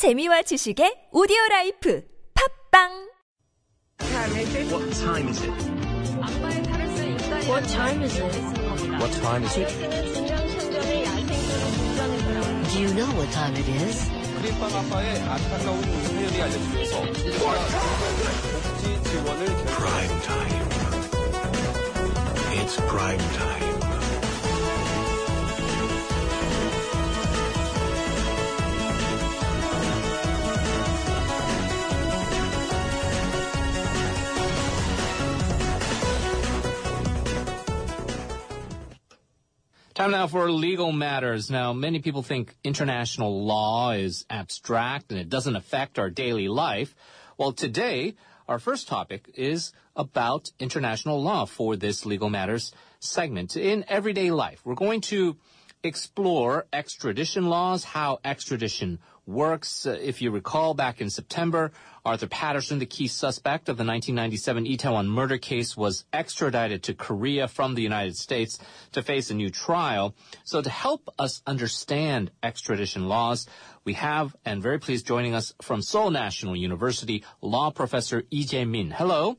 재미와 지식의 오디오 라이프 팝빵 What time is it? What time is it? What time is it? Do you know what time it is? 크림빵 아빠의 안타까운 우승률이 알려지면서 Time now for legal matters. Now, many people think international law is abstract and it doesn't affect our daily life. Well, today, our first topic is about international law for this legal matters segment. In everyday life, we're going to explore extradition laws, how extradition works. Uh, if you recall, back in September, Arthur Patterson, the key suspect of the 1997 Itaewon murder case, was extradited to Korea from the United States to face a new trial. So to help us understand extradition laws, we have, and very pleased joining us from Seoul National University, law professor Lee Jae-min. Hello.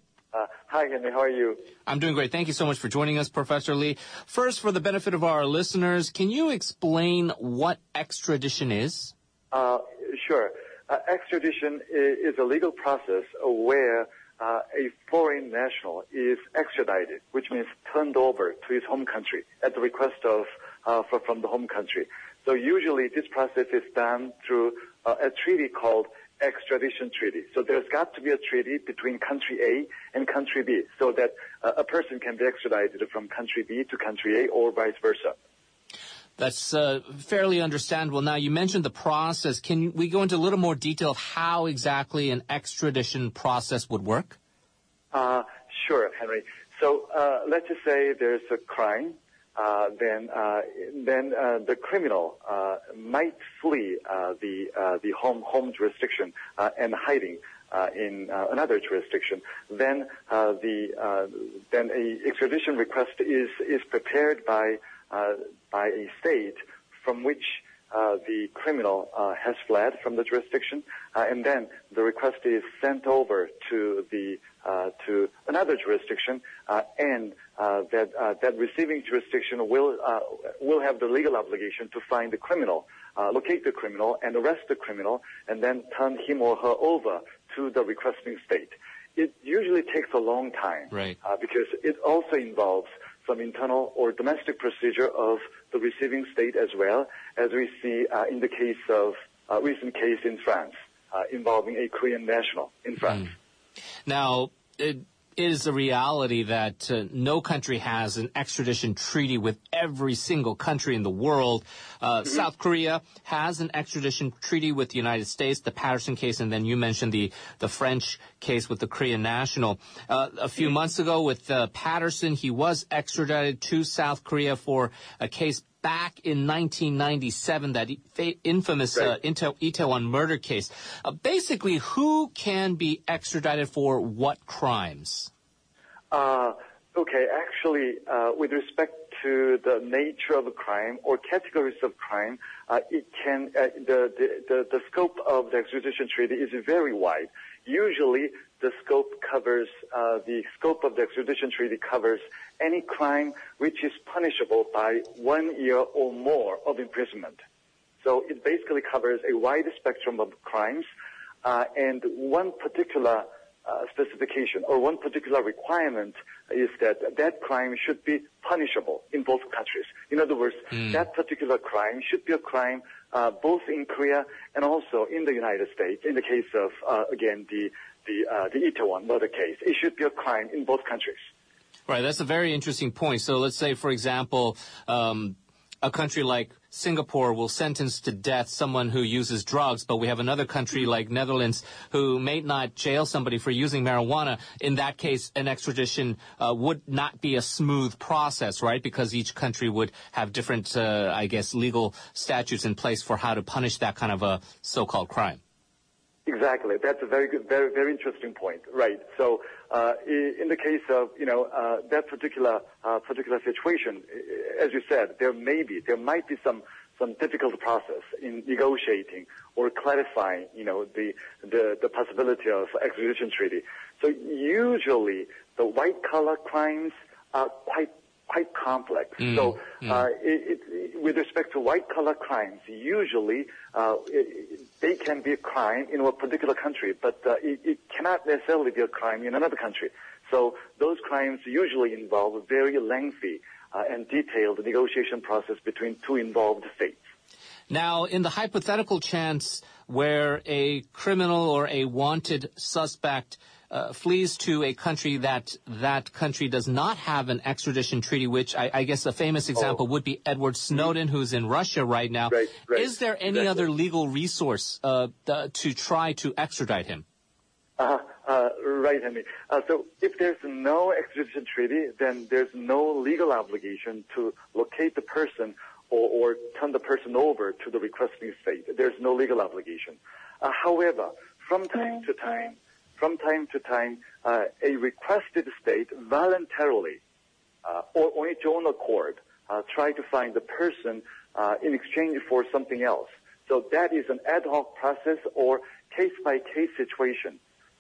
Hi, Henry. How are you? I'm doing great. Thank you so much for joining us, Professor Lee. First, for the benefit of our listeners, can you explain what extradition is? Uh, sure. Uh, extradition is a legal process where uh, a foreign national is extradited, which means turned over to his home country at the request of uh, from the home country. So usually this process is done through uh, a treaty called extradition treaty. So there's got to be a treaty between country A and country B so that uh, a person can be extradited from country B to country A or vice versa. That's uh, fairly understandable. Now, you mentioned the process. Can we go into a little more detail of how exactly an extradition process would work? Uh, sure, Henry. So uh, let's just say there's a crime, uh, then uh, then uh, the criminal uh, might flee uh, the uh, the home home jurisdiction and hiding. Uh, in another jurisdiction, then uh, the uh, then a extradition request is is prepared by uh, by a state from which uh, the criminal uh, has fled from the jurisdiction, uh, and then the request is sent over to the uh, to another jurisdiction, uh, and uh, that uh, that receiving jurisdiction will uh, will have the legal obligation to find the criminal, uh, locate the criminal, and arrest the criminal, and then turn him or her over to the requesting state. It usually takes a long time, Right. uh, because it also involves some internal or domestic procedure of the receiving state as well, as we see uh, in the case of a recent case in France uh, involving a Korean national in France. Now, it is a reality that uh, no country has an extradition treaty with every single country in the world. Uh, South Korea has an extradition treaty with the United States, the Patterson case, and then you mentioned the, the French case with the Korean national. Uh, a few months ago with uh, Patterson, he was extradited to South Korea for a case back in 1997, that fa- infamous uh, Right. Ita- Itaewon murder case. Uh, basically, who can be extradited for what crimes? Uh, okay, actually, uh, with respect to the nature of a crime or categories of crime, uh, it can uh, the, the the the scope of the extradition treaty is very wide. Usually, the scope covers uh, the scope of the extradition treaty covers any crime which is punishable by one year or more of imprisonment. So it basically covers a wide spectrum of crimes, uh, and one particular uh, specification or one particular requirement is that that crime should be punishable in both countries. In other words, that particular crime should be a crime uh, both in Korea and also in the United States. In the case of uh, again the the uh, the Itaewon murder case, it should be a crime in both countries. Right, that's a very interesting point. So let's say, for example, um, a country like Singapore will sentence to death someone who uses drugs, but we have another country like Netherlands who may not jail somebody for using marijuana. In that case, an extradition uh, would not be a smooth process, right? Because each country would have different, uh, I guess, legal statutes in place for how to punish that kind of a so-called crime. Exactly. That's a very good, very, very interesting point. Right. So, uh, in the case of, you know, uh, that particular, uh, particular situation, as you said, there may be, there might be some, some difficult process in negotiating or clarifying, you know, the, the, the possibility of extradition treaty. So usually the white collar crimes are quite quite complex. so uh, it, it, with respect to white collar crimes, usually uh, it, they can be a crime in a particular country, but uh, it, it cannot necessarily be a crime in another country. So those crimes usually involve a very lengthy uh, and detailed negotiation process between two involved states. Now, in the hypothetical chance where a criminal or a wanted suspect uh, flees to a country that that country does not have an extradition treaty, which I, I guess a famous example would be Edward Snowden, who's in Russia right now. Right, right. Is there any Exactly. other legal resource uh, th- to try to extradite him? Uh, uh, right, Henry. Uh, so if there's no extradition treaty, then there's no legal obligation to locate the person or, or turn the person over to the requesting state. There's no legal obligation. Uh, however, from time to time, from time to time, uh, a requested state voluntarily uh, or on its own accord uh, try to find the person uh, in exchange for something else. So that is an ad hoc process or case by case situation.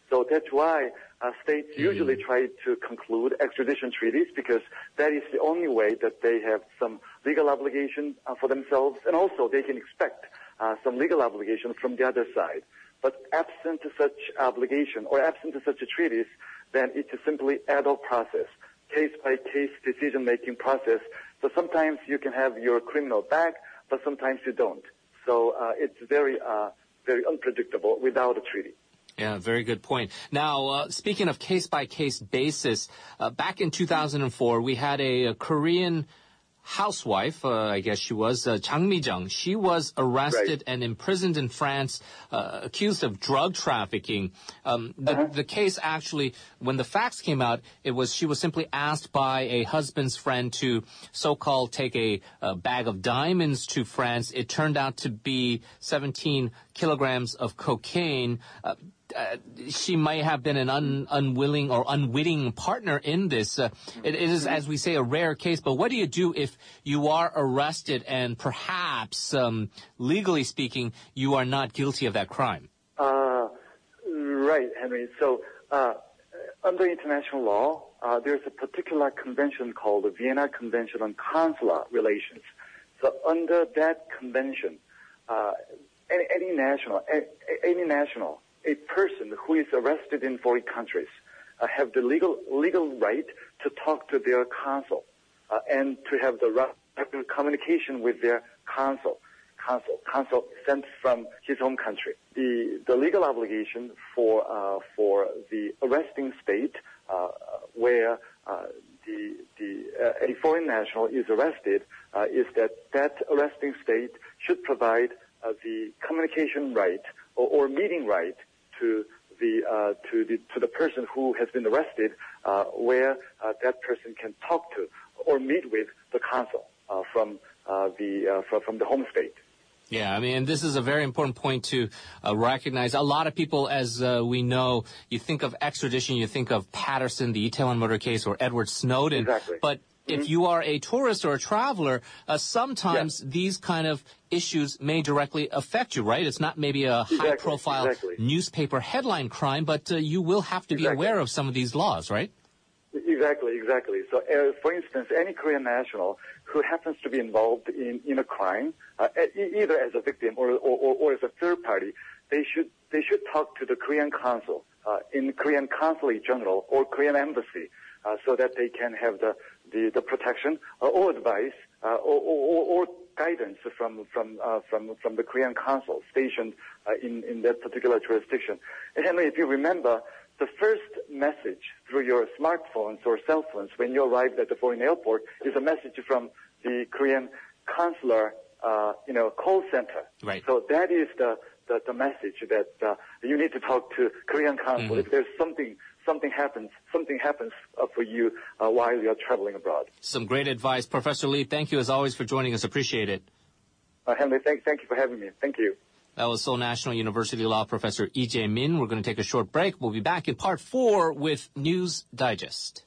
So that's why uh, states usually try to conclude extradition treaties because that is the only way that they have some legal obligation uh, for themselves, and also they can expect uh, some legal obligation from the other side. But absent such obligation or absent such a treaties, then it's simply ad hoc process, case by case decision making process. So sometimes you can have your criminal back, but sometimes you don't. So uh, it's very, uh, very unpredictable without a treaty. Yeah, very good point. Now, uh, speaking of case by case basis, uh, back in 2004, we had a, a Korean housewife, uh, I guess she was, uh, Chang Mi-jung. She was arrested and imprisoned in France, uh, accused of drug trafficking. Um, the, the case actually, when the facts came out, it was she was simply asked by a husband's friend to so-called take a, a bag of diamonds to France. It turned out to be 17 kilograms of cocaine. Uh, uh, she may have been an un, unwilling or unwitting partner in this. Uh, it, is, as we say, a rare case. But what do you do if you are arrested and perhaps, um, legally speaking, you are not guilty of that crime? Uh, right, Henry. So, uh, under international law, uh, there's a particular convention called the Vienna Convention on Consular Relations. So, under that convention, any, any national, a, any national, a person who is arrested in foreign countries, uh, have the legal legal right to talk to their consul uh, and to have the right communication with their consul consul, consul sent from his home country. The, the legal obligation for, uh, for the arresting state, uh, where, uh, the, the, uh, a foreign national is arrested, is that that arresting state should provide the communication right or, or meeting right to the, uh, to the, to the person who has been arrested, uh, where, uh, that person can talk to or meet with the consul, uh, from, uh, the, uh, from, from the home state. Yeah, I mean, this is a very important point to uh, recognize. A lot of people, as uh, we know, you think of extradition, you think of Patterson, the Itaewon murder case, or Edward Snowden. Exactly. But if you are a tourist or a traveler, uh, sometimes these kind of issues may directly affect you, right? It's not maybe a Exactly, high-profile exactly. newspaper headline crime, but uh, you will have to be aware of some of these laws, right? Exactly, exactly. So, uh, for instance, any Korean national who happens to be involved in, in a crime, uh, either as a victim or, or, or, or as a third party, they should they should talk to the Korean consul uh, in Korean consulate general or Korean embassy, uh, so that they can have the the, the protection uh, or advice uh, or, or, or guidance from from uh, from from the Korean consul stationed uh, in in that particular jurisdiction. And Henry, if you remember, the first message through your smartphones or cell phones when you arrive at the foreign airport is a message from the Korean consular, uh, you know, call center. Right. So that is the, the, the message that uh, you need to talk to Korean consul if there's something something happens something happens uh, for you uh, while you're traveling abroad. Some great advice. Professor Lee, thank you as always for joining us. Appreciate it. Uh, Henry, thank thank you for having me. Thank you. That was Seoul National University Law Professor Lee Jae-min. We're going to take a short break. We'll be back in part four with News Digest.